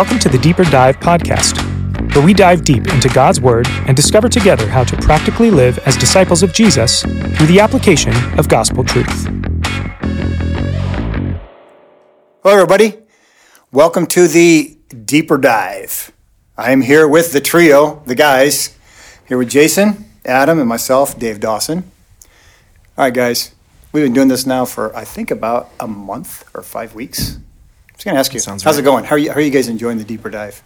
Welcome to the Deeper Dive podcast, where we dive deep into God's Word and discover together how to practically live as disciples of Jesus through the application of gospel truth. Hello, everybody. Welcome to the Deeper Dive. I am here with the trio, the guys, here with Jason, Adam, and myself, Dave Dawson. All right, guys, we've been doing this now for, I think, about a month or five weeks. I'm just going to ask you, Sounds how's right. it going? How are, you, how are you guys enjoying the Deeper Dive?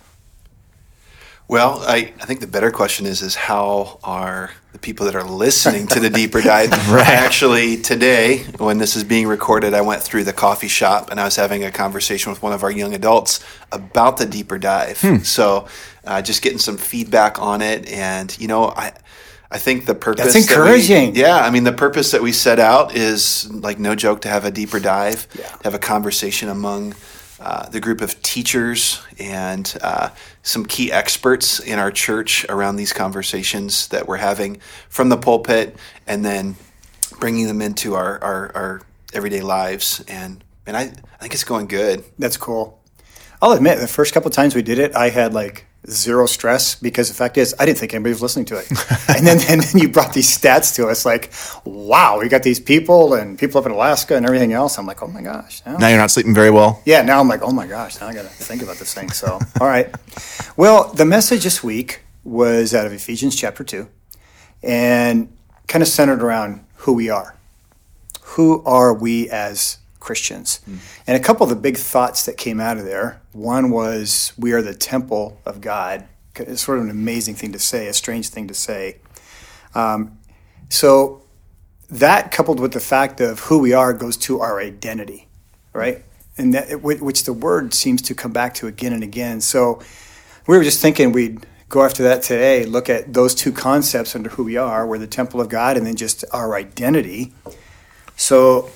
Well, I, I think the better question is is how are the people that are listening to the deeper dive? Right. Actually today, when this is being recorded, I went through the coffee shop and I was having a conversation with one of our young adults about the deeper dive. Hmm. So, uh, just getting some feedback on it, and you know, I. I think the purpose That's that we- encouraging. yeah, I mean the purpose that we set out is like no joke to have a deeper dive, Yeah. to have a conversation among uh, the group of teachers and uh, some key experts in our church around these conversations that we're having from the pulpit, and then bringing them into our our, our everyday lives. And and I, I think it's going good. That's cool. I'll admit, the first couple times we did it, I had like zero stress because the fact is, I didn't think anybody was listening to it. and then, and then you brought these stats to us, like, wow, we got these people and people up in Alaska and everything else. I'm like, oh my gosh. Now, Now you're not sleeping very well. yeah, now I'm like, oh my gosh, now I got to think about this thing. So, all right. Well, the message this week was out of Ephesians chapter 2 and kind of centered around who we are. Who are we as Christians? And a couple of the big thoughts that came out of there one was, we are the temple of God. It's sort of an amazing thing to say, a strange thing to say. Um, so, that coupled with the fact of who we are goes to our identity, right? And that, which the word seems to come back to again and again. So we were just thinking we'd go after that today, look at those two concepts under who we are. We're the temple of God, and then just our identity. So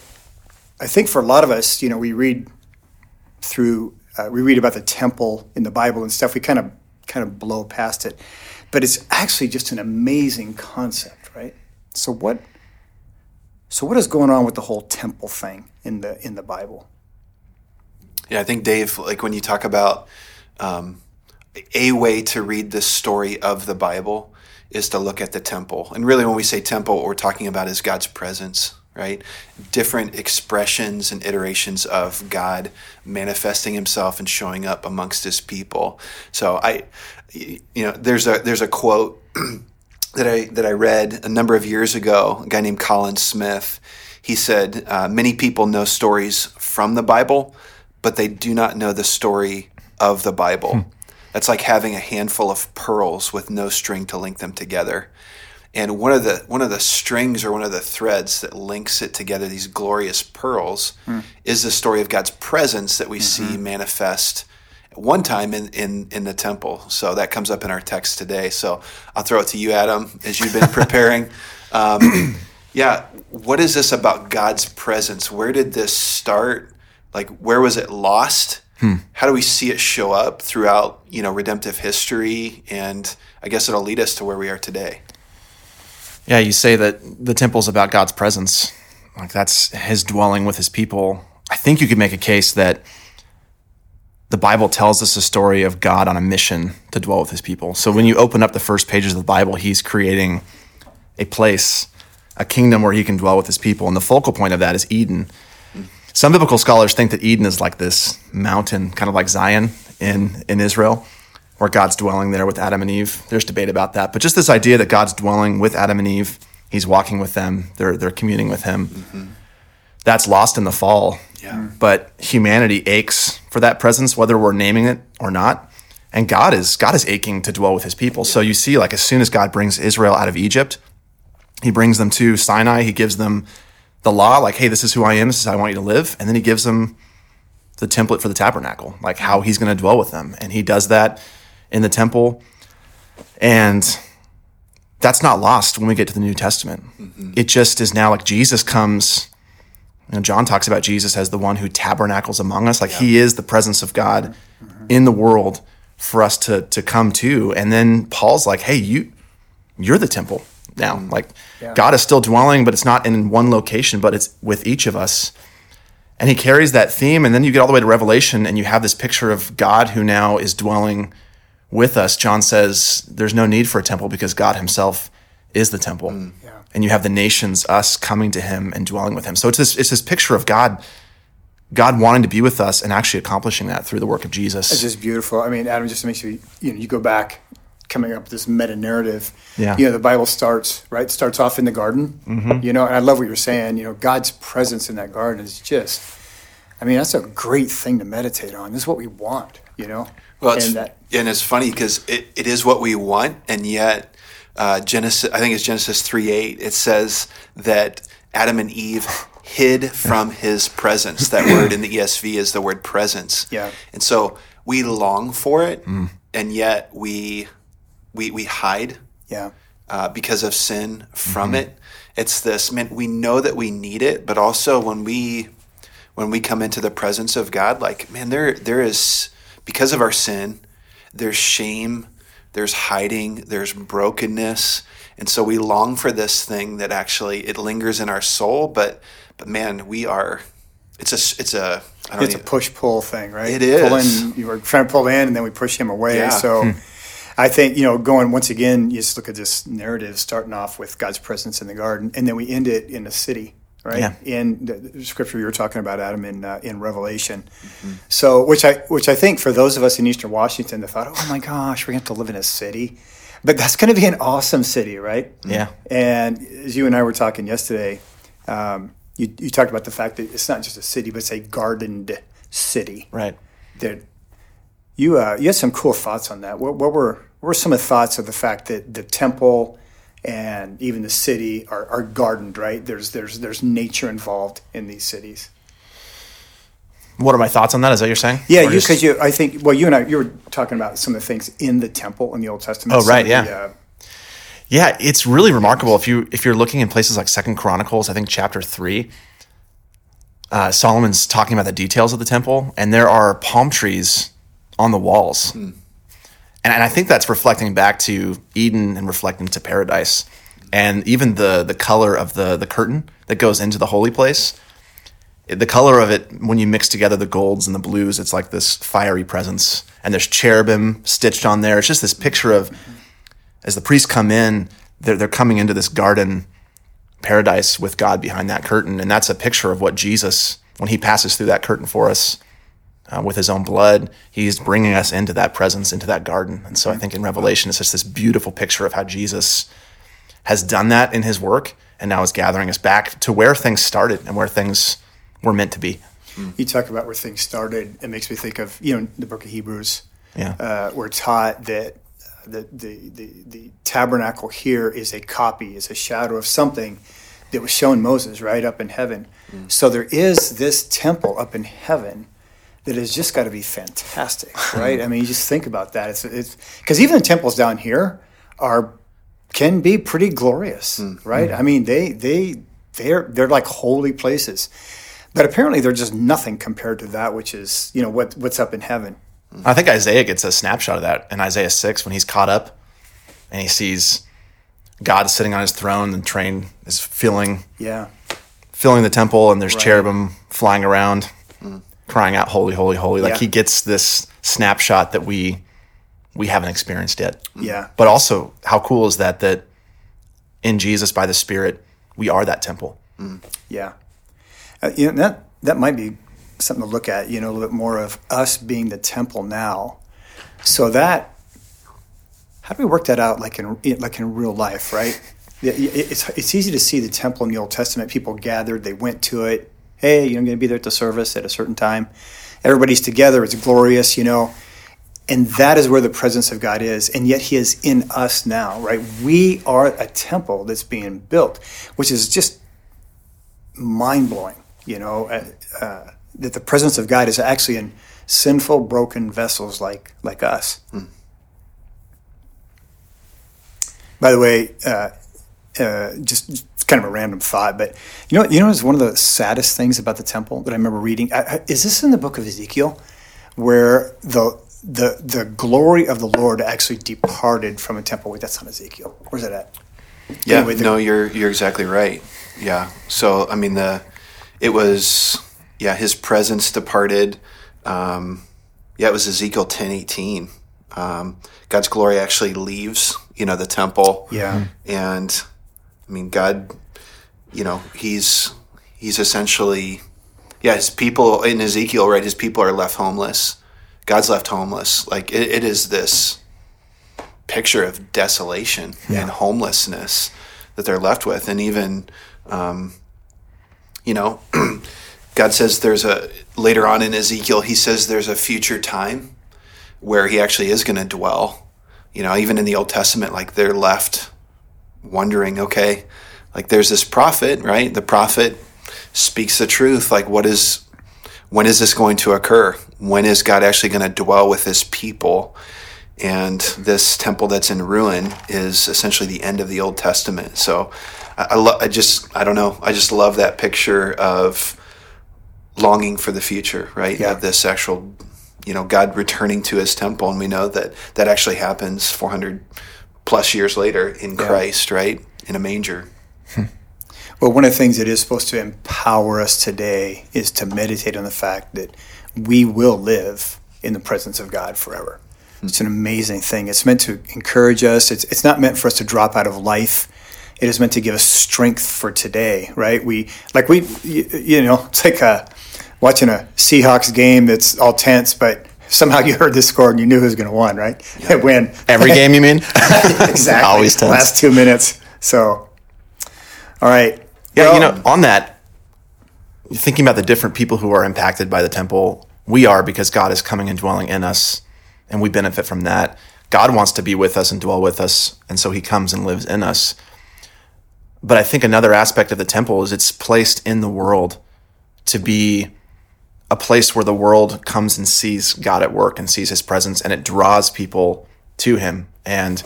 I think for a lot of us, you know, we read through, uh, we read about the temple in the Bible and stuff. We kind of kind of blow past it, but it's actually just an amazing concept, right? So what? So what is going on with the whole temple thing in the in the Bible? Yeah, I think Dave, like when you talk about um, a way to read the story of the Bible is to look at the temple. And really, when we say temple, what we're talking about is God's presence, right? Different expressions and iterations of God manifesting Himself and showing up amongst His people. So I, you know, there's a there's a quote that I that I read a number of years ago. A guy named Colin Smith. He said, uh, "Many people know stories from the Bible, but they do not know the story of the Bible. That's like having a handful of pearls with no string to link them together." And one of the one of the strings or one of the threads that links it together, these glorious pearls, hmm. is the story of God's presence that we see mm-hmm. manifest one time in, in in the temple. So that comes up in our text today. So I'll throw it to you, Adam, as you've been preparing. um, yeah, what is this about God's presence? Where did this start? Like, where was it lost? Hmm. How do we see it show up throughout you know redemptive history? And I guess it'll lead us to where we are today. Yeah, you say that the temple's about God's presence. Like that's his dwelling with his people. I think you could make a case that the Bible tells us a story of God on a mission to dwell with his people. So when you open up the first pages of the Bible, he's creating a place, a kingdom where he can dwell with his people. And the focal point of that is Eden. Some biblical scholars think that Eden is like this mountain, kind of like Zion in, in Israel, where God's dwelling there with Adam and Eve. There's debate about that. But just this idea that God's dwelling with Adam and Eve, he's walking with them, they're, they're communing with him. Mm-hmm. That's lost in the fall. Yeah. But humanity aches for that presence, whether we're naming it or not. And God is God is aching to dwell with his people. So you see, like as soon as God brings Israel out of Egypt, he brings them to Sinai, he gives them the law, like, hey, this is who I am, this is how I want you to live. And then he gives them the template for the tabernacle, like how he's going to dwell with them. And he does that in the temple. And that's not lost when we get to the New Testament. Mm-hmm. It just is now like Jesus comes. You know, John talks about Jesus as the one who tabernacles among us. Like he is the presence of God mm-hmm. in the world for us to to come to. And then Paul's like, hey, you you're the temple now. Mm-hmm. Like God is still dwelling, but it's not in one location, but it's with each of us. And he carries that theme, and then you get all the way to Revelation, and you have this picture of God who now is dwelling with us. John says there's no need for a temple because God himself is the temple. Yeah. And you have the nations, us coming to him and dwelling with him. So it's this, it's this picture of God, God wanting to be with us and actually accomplishing that through the work of Jesus. It's just beautiful. I mean, Adam just makes you, you know, you go back, coming up with this meta narrative. Yeah. You know, the Bible starts, right? Starts off in the garden, Mm-hmm. you know, and I love what you're saying. You know, God's presence in that garden is just, I mean, that's a great thing to meditate on. This is what we want, you know? Well, it's, and that, and it's funny because it, it is what we want, and yet uh, Genesis, I think it's Genesis three eight. It says that Adam and Eve hid from His presence. That word in the ESV is the word presence. Yeah. and so we long for it, and yet we we we hide yeah. uh, because of sin from it. It's this man. We know that we need it, but also when we when we come into the presence of God, like man, there there is because of our sin, there's shame, there's hiding, there's brokenness, and so we long for this thing that actually it lingers in our soul. But but man, we are. It's a it's a I don't It's a push pull thing, right? It is. Pulling, you were trying to pull in, and then we push him away. Yeah. So, hmm. I think you know, going once again, you just look at this narrative, starting off with God's presence in the garden, and then we end it in a city, right? Yeah. In the, the scripture you were talking about, Adam, in uh, in Revelation. So, which I which I think for those of us in Eastern Washington that thought, oh my gosh, we're going have to live in a city, but that's going to be an awesome city, right? Yeah. And as you and I were talking yesterday, um, you, you talked about the fact that it's not just a city, but it's a gardened city. Right. That you uh, you had some cool thoughts on that. What, what were what were some of the thoughts of the fact that the temple and even the city are, are gardened? Right. There's there's there's nature involved in these cities. What are my thoughts on that? Is that you're saying? Yeah, Or you because you I think well you and I you were talking about some of the things in the temple in the Old Testament. Oh, right, yeah. the, uh, Yeah, it's really remarkable if you if you're looking in places like Second Chronicles, I think chapter three. Uh, Solomon's talking about the details of the temple, and there are palm trees on the walls, and, and I think that's reflecting back to Eden and reflecting to paradise, and even the the color of the the curtain that goes into the holy place. The color of it, when you mix together the golds and the blues, it's like this fiery presence, and there's cherubim stitched on there. It's just this picture of as the priests come in, they're, they're coming into this garden paradise with God behind that curtain. And that's a picture of what Jesus, when he passes through that curtain for us uh, with his own blood, he's bringing us into that presence, into that garden. And so I think in Revelation, it's just this beautiful picture of how Jesus has done that in his work and now is gathering us back to where things started and where things were meant to be. you talk about where things started. It makes me think of you know the Book of Hebrews. Yeah. uh, we're taught that the, the, the, the tabernacle here is a copy, is a shadow of something that was shown Moses right up in heaven. So there is this temple up in heaven that has just got to be fantastic, right? I mean, you just think about that. It's it's because even the temples down here are can be pretty glorious, hmm. right? Hmm. I mean, they they they're they're like holy places. But apparently, they're just nothing compared to that, which is you know what what's up in heaven. I think Isaiah gets a snapshot of that in Isaiah 6 when he's caught up and he sees God sitting on his throne and train is filling Yeah, filling the temple and there's Right. cherubim flying around crying out holy holy holy like Yeah. he gets this snapshot that we we haven't experienced yet. yeah, But also how cool is that that in Jesus by the spirit we are that temple. yeah. Uh, you know, that that might be something to look at. You know, a little bit more of us being the temple now. So that how do we work that out like in like in real life, right? It's it's easy to see the temple in the Old Testament. People gathered, they went to it. Hey, you know, I'm going to be there at the service at a certain time. Everybody's together. It's glorious, you know. And that is where the presence of God is. And yet He is in us now, right? We are a temple that's being built, which is just mind blowing, you know, uh, uh, that the presence of God is actually in sinful, broken vessels like, like us. By the way, uh, uh, just, just kind of a random thought, but you know, you know, it's one of the saddest things about the temple that I remember reading. I, I, is this in the book of Ezekiel, where the the the glory of the Lord actually departed from a temple? Wait, that's not Ezekiel. Where's that at? Yeah, Anyway, the- no, you're you're exactly right. Yeah. So I mean the it was yeah, his presence departed. Um, yeah, it was Ezekiel ten eighteen. Um, God's glory actually leaves, you know, the temple. Yeah. and I mean, God, you know, he's he's essentially, yeah, his people in Ezekiel, right? His people are left homeless. God's left homeless. Like it, it is this picture of desolation and homelessness that they're left with, and even, um, you know, God says there's a later on in Ezekiel, he says there's a future time where he actually is going to dwell. You know, even in the Old Testament, like they're left wondering, okay, like there's this prophet, right? The prophet speaks the truth. Like, what is, when is this going to occur? When is God actually going to dwell with his people? And this temple that's in ruin is essentially the end of the Old Testament. So I, I, lo- I just, I don't know, I just love that picture of longing for the future, right? Yeah. Of this actual, you know, God returning to his temple. And we know that that actually happens 400 plus years later in Christ, right? In a manger. Hmm. Well, one of the things that is supposed to empower us today is to meditate on the fact that we will live in the presence of God forever. Hmm. It's an amazing thing. It's meant to encourage us. It's, it's not meant for us to drop out of life. It is meant to give us strength for today, right? We like we you, you know it's like a, watching a Seahawks game that's all tense, but somehow you heard the score and you knew who was going to win, right? Win Every game, you mean? exactly. Always tense. Last two minutes. So, all right. Yeah, you know, on that, thinking about the different people who are impacted by the temple, we are because God is coming and dwelling in us, and we benefit from that. God wants to be with us and dwell with us, and so He comes and lives in us. But I think another aspect of the temple is it's placed in the world to be a place where the world comes and sees God at work and sees His presence, and it draws people to Him. And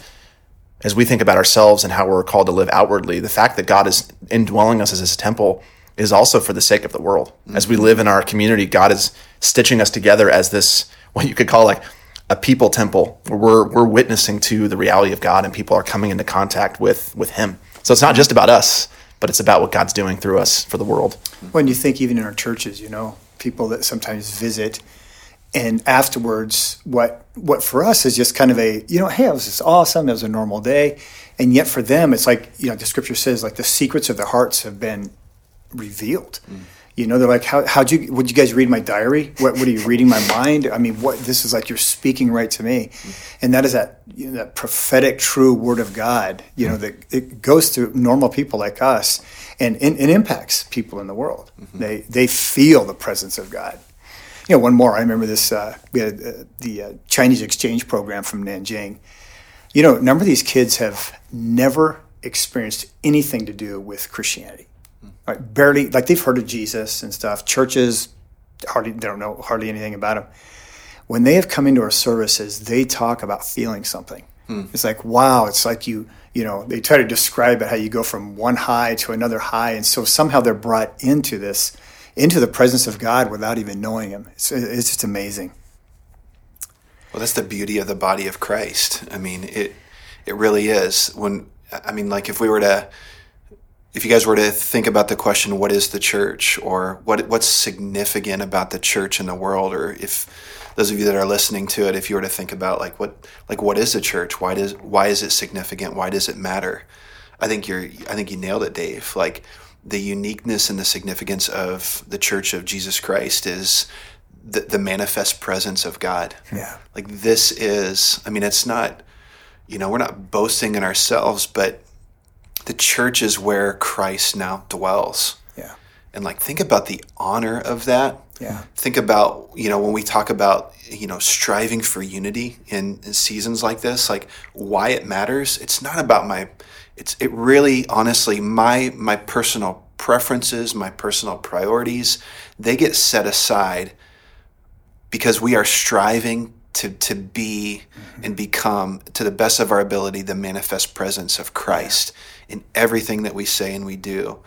as we think about ourselves and how we're called to live outwardly, the fact that God is indwelling us as his temple is also for the sake of the world. As we mm-hmm. live in our community, God is stitching us together as this, what you could call like a people temple, where we're, we're witnessing to the reality of God and people are coming into contact with, with him. So it's not just about us, but it's about what God's doing through us for the world. when you think even in our churches, you know, people that sometimes visit, and afterwards, what what for us is just kind of a you know, hey, it was just awesome. It was a normal day, and yet for them, it's like you know, the scripture says like the secrets of their hearts have been revealed. Mm. You know, they're like, how how'd you would you guys read my diary? What what are you reading my mind? I mean, what this is like you're speaking right to me, mm. and that is that you know, that prophetic true word of God. You mm. know, that it goes to normal people like us, and and, and impacts people in the world. They they feel the presence of God. You know, one more. I remember this. Uh, we had uh, the uh, Chinese exchange program from Nanjing. You know, a number of these kids have never experienced anything to do with Christianity. Right? Barely, like they've heard of Jesus and stuff. Churches hardly they don't know hardly anything about him. When they have come into our services, they talk about feeling something. Mm. It's like wow. It's like you you know they try to describe it how you go from one high to another high, and so somehow they're brought into this into the presence of God without even knowing Him. It's, it's just amazing. Well, that's the beauty of the body of Christ. I mean, it it really is. When I mean, like if we were to, if you guys were to think about the question, what is the church, or what what's significant about the church in the world, or if those of you that are listening to it, if you were to think about like what like what is the church? Why does why is it significant? Why does it matter? I think you're I think you nailed it, Dave. Like the uniqueness and the significance of the Church of Jesus Christ is the, the manifest presence of God. Yeah. Like this is, I mean, it's not, you know, we're not boasting in ourselves, but the church is where Christ now dwells. Yeah. And like, think about the honor of that. Yeah. Think about, you know, when we talk about, you know, striving for unity in, in seasons like this, like why it matters. It's not about my, it's, it really, honestly, my, my personal preferences, my personal priorities, they get set aside because we are striving to, to be mm-hmm. and become, to the best of our ability, the manifest presence of Christ in everything that we say and we do.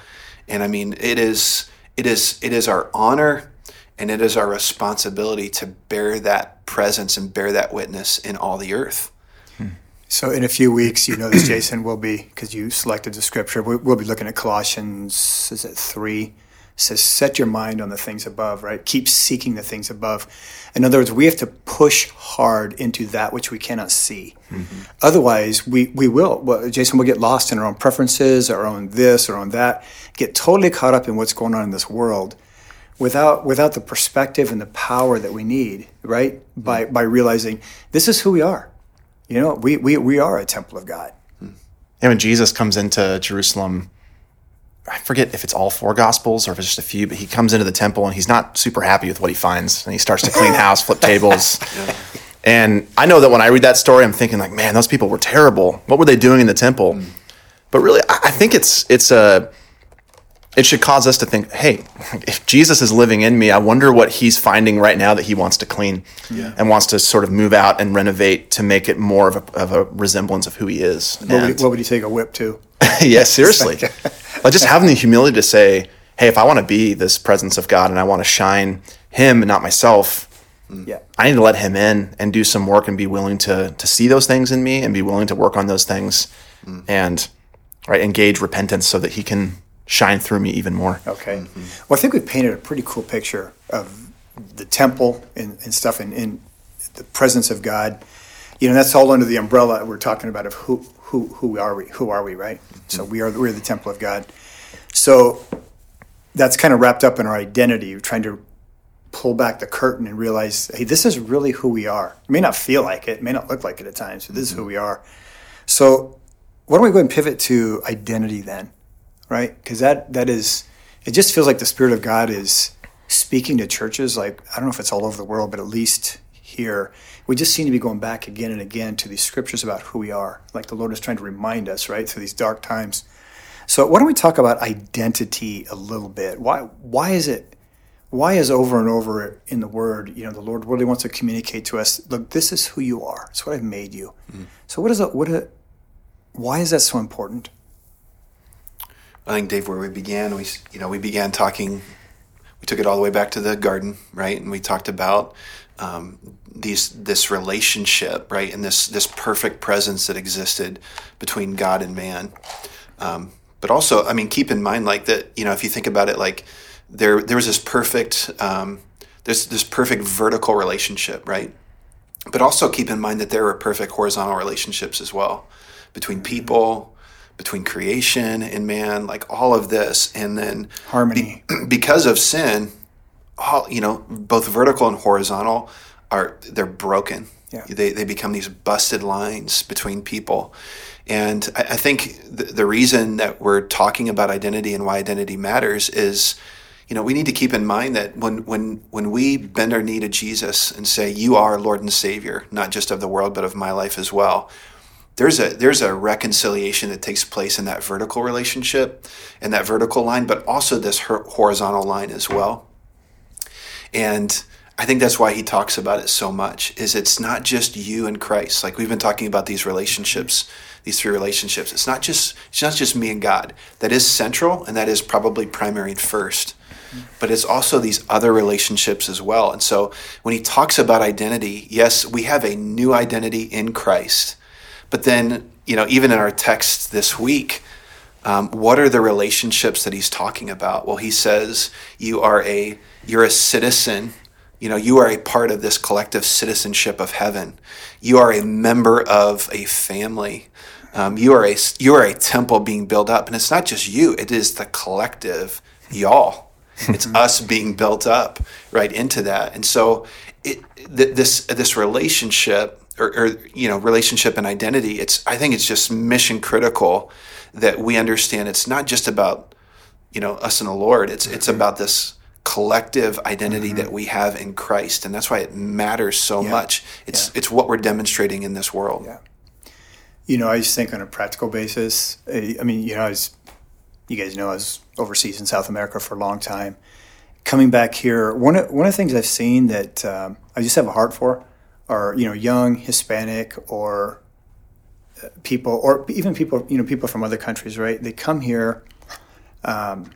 And I mean, it is it is it is our honor and it is our responsibility to bear that presence and bear that witness in all the earth. So in a few weeks, you know this, Jason, will be because you selected the scripture. we- We'll be looking at Colossians. Is it three? says, set your mind on the things above, right? Keep seeking the things above. In other words, we have to push hard into that which we cannot see. Mm-hmm. Otherwise, we, we will. Well, Jason will get lost in our own preferences, our own this, or own that, get totally caught up in what's going on in this world without without the perspective and the power that we need, right? By by realizing this is who we are. You know, we we, we are a temple of God. And when Jesus comes into Jerusalem, I forget if it's all four gospels or if it's just a few, but he comes into the temple and he's not super happy with what he finds. And he starts to clean house, flip tables. yeah. And I know that when I read that story, I'm thinking like, man, those people were terrible. What were they doing in the temple? Mm. But really, I think it's it's a it should cause us to think, hey, if Jesus is living in me, I wonder what he's finding right now that he wants to clean yeah. and wants to sort of move out and renovate to make it more of a, of a resemblance of who he is. What, would he, what would he take a whip to? yeah, seriously. like just having the humility to say, hey, if I want to be this presence of God and I want to shine him and not myself, yeah. I need to let him in and do some work and be willing to to see those things in me and be willing to work on those things mm. and right engage repentance so that he can shine through me even more. Okay. Mm-hmm. Well, I think we painted a pretty cool picture of the temple and, and stuff in, in the presence of God. You know, that's all under the umbrella we're talking about of who who who are we? Who are we? Right. Mm-hmm. So we are we're the temple of God. So that's kind of wrapped up in our identity. We're trying to pull back the curtain and realize, hey, this is really who we are. It may not feel like it, it may not look like it at times, but this mm-hmm. is who mm-hmm. we are. So why don't we go and pivot to identity then? Right? Because that that is, it just feels like the Spirit of God is speaking to churches. Like I don't know if it's all over the world, but at least here, we just seem to be going back again and again to these scriptures about who we are. Like the Lord is trying to remind us, right, through these dark times. So why don't we talk about identity a little bit? Why why is it? Why is over and over in the Word, you know, the Lord really wants to communicate to us, look, this is who you are. It's what I've made you. Mm. So what is it? What? A, why is that so important? I think Dave, where we began, we you know we began talking. We took it all the way back to the garden, right? And we talked about um, these this relationship, right, and this this perfect presence that existed between God and man. Um, but also, I mean, keep in mind, like that, you know, if you think about it, like there there was this perfect um, there's this perfect vertical relationship, right? But also keep in mind that there are perfect horizontal relationships as well between people, between creation and man, like all of this, and then harmony. Be, because of sin, all you know, both vertical and horizontal are they're broken. Yeah. They they become these busted lines between people, and I, I think the, the reason that we're talking about identity and why identity matters is you know, we need to keep in mind that when when when we bend our knee to Jesus and say, "You are Lord and Savior, not just of the world, but of my life as well," there's a there's a reconciliation that takes place in that vertical relationship and that vertical line but also this horizontal line as well. And i think that's why he talks about it so much is it's not just you and christ. Like we've been talking about these relationships these three relationships. It's not just it's not just me and god. That is central and that is probably primary and first but it's also these other relationships as well. And so when he talks about identity yes we have a new identity in christ but then, you know, even in our text this week, um, what are the relationships that he's talking about? Well, he says you are a you're a citizen. You know, you are a part of this collective citizenship of heaven. You are a member of a family. Um, you are a you are a temple being built up, and it's not just you; it is the collective y'all. It's us being built up right into that, and so it, th- this this relationship or, or, you know relationship and identity it's i think it's just mission critical that we understand it's not just about you know us and the lord it's mm-hmm. it's about this collective identity mm-hmm. that we have in christ and that's why it matters so yeah. much it's yeah. it's what we're demonstrating in this world yeah you know i just think on a practical basis i mean you know i was you guys know i was overseas in south america for a long time coming back here one of, one of the things i've seen that um, i just have a heart for are you know young Hispanic or uh, people or even people you know people from other countries right? They come here um,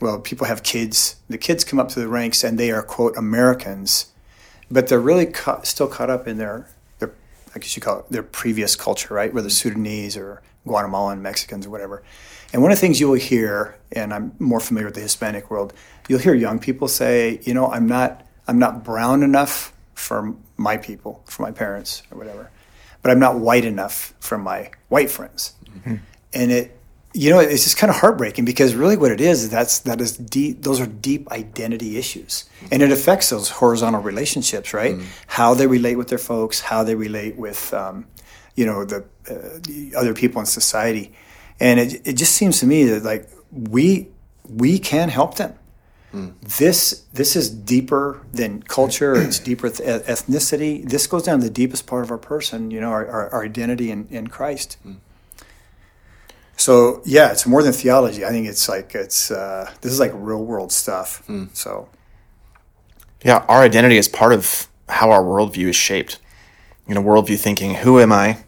well people have kids. The kids come up to the ranks and they are quote Americans but they're really ca- still caught up in their their I guess you call it their previous culture right? Whether Sudanese or Guatemalan Mexicans or whatever. And one of the things you will hear, and I'm more familiar with the Hispanic world, you'll hear young people say, you know, I'm not I'm not brown enough for my people, for my parents or whatever, but I'm not white enough for my white friends. Mm-hmm. And it you know, it's just kind of heartbreaking because really what it is, that's that is deep those are deep identity issues. And it affects those horizontal relationships, right? Mm. How they relate with their folks, how they relate with um, you know, the, uh, the other people in society. And it, it just seems to me that like we we can help them. Mm. This this is deeper than culture. it's deeper than ethnicity. This goes down to the deepest part of our person. You know, our, our, our identity in, in Christ. Mm. So yeah, it's more than theology. I think it's like it's uh, this is like real world stuff. Mm. So yeah, our identity is part of how our worldview is shaped. You know, worldview thinking: Who am I?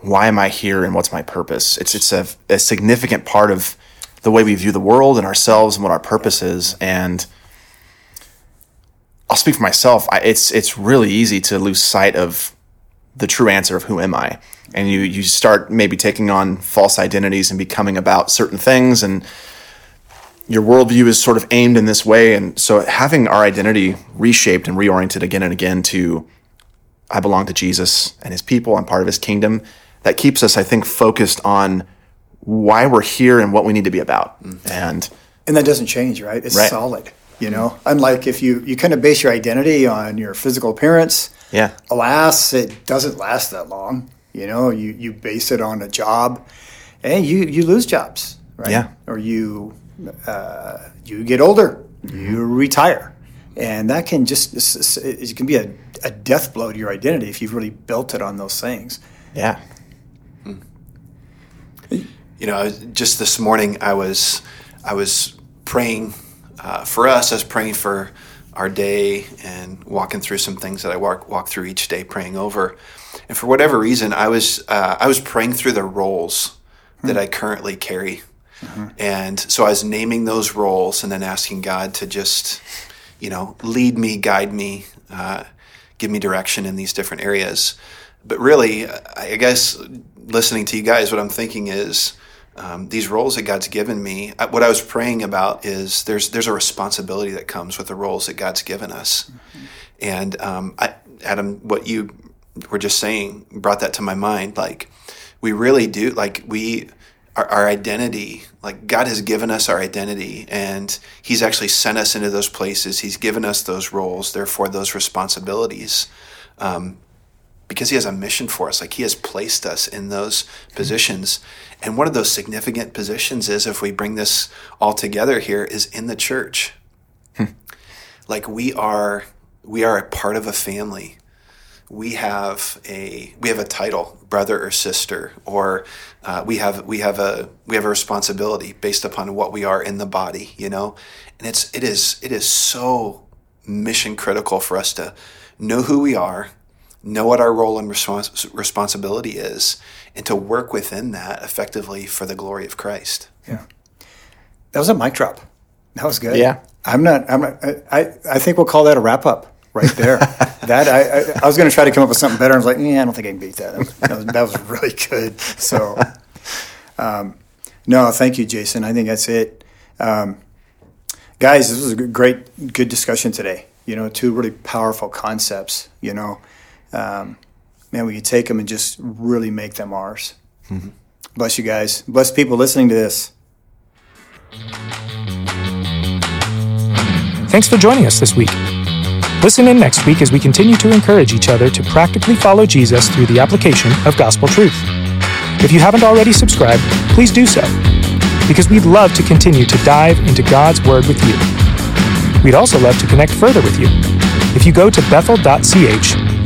Why am I here? And what's my purpose? It's it's a, a significant part of the way we view the world and ourselves and what our purpose is. And I'll speak for myself. I, it's it's really easy to lose sight of the true answer of who am I, and you you start maybe taking on false identities and becoming about certain things, and your worldview is sort of aimed in this way. And so having our identity reshaped and reoriented again and again to I belong to Jesus and His people. I'm part of His kingdom. That keeps us, I think, focused on why we're here and what we need to be about. Mm-hmm. And and that doesn't change, right? It's right. solid. You know, unlike if you you kind of base your identity on your physical appearance. Yeah. Alas, it doesn't last that long. You know, you you base it on a job, and you you lose jobs, right? Yeah. Or you uh, you get older, mm-hmm. you retire, and that can just it can be a, a death blow to your identity if you've really built it on those things. Yeah. Hmm. You know, just this morning I was I was praying uh, for us. I was praying for our day and walking through some things that I walk walk through each day, praying over. And for whatever reason, I was uh, I was praying through the roles that hmm. I currently carry, mm-hmm. and so I was naming those roles and then asking God to just, you know, lead me, guide me, uh, give me direction in these different areas. But really, I guess listening to you guys, what I'm thinking is um, these roles that God's given me, what I was praying about is there's there's a responsibility that comes with the roles that God's given us, mm-hmm. and um, I, Adam, what you were just saying brought that to my mind. Like we really do, like we our, our identity, like God has given us our identity, and He's actually sent us into those places. He's given us those roles, therefore those responsibilities. Um, because he has a mission for us. Like he has placed us in those positions. And one of those significant positions is, if we bring this all together here, is in the church. Hmm. Like we are, we are a part of a family. We have a we have a title, brother or sister, or uh, we have we have a we have a responsibility based upon what we are in the body. You know, and it's it is it is so mission critical for us to know who we are know what our role and respons- responsibility is, and to work within that effectively for the glory of Christ. Yeah, that was a mic drop. That was good. Yeah, I'm not. I'm not. I I think we'll call that a wrap up right there. that I, I, I was going to try to come up with something better. I was like, yeah, I don't think I can beat that. That was, that was, that was really good. So, um, no, thank you, Jason. I think that's it. Um, guys, this was a great, good discussion today. You know, two really powerful concepts. You know, um, man, we could take them and just really make them ours. Mm-hmm. Bless you guys. Bless people listening to this. Thanks for joining us this week. Listen in next week as we continue to encourage each other to practically follow Jesus through the application of gospel truth. If you haven't already subscribed, please do so, because we'd love to continue to dive into God's Word with you. We'd also love to connect further with you. If you go to bethel.ch,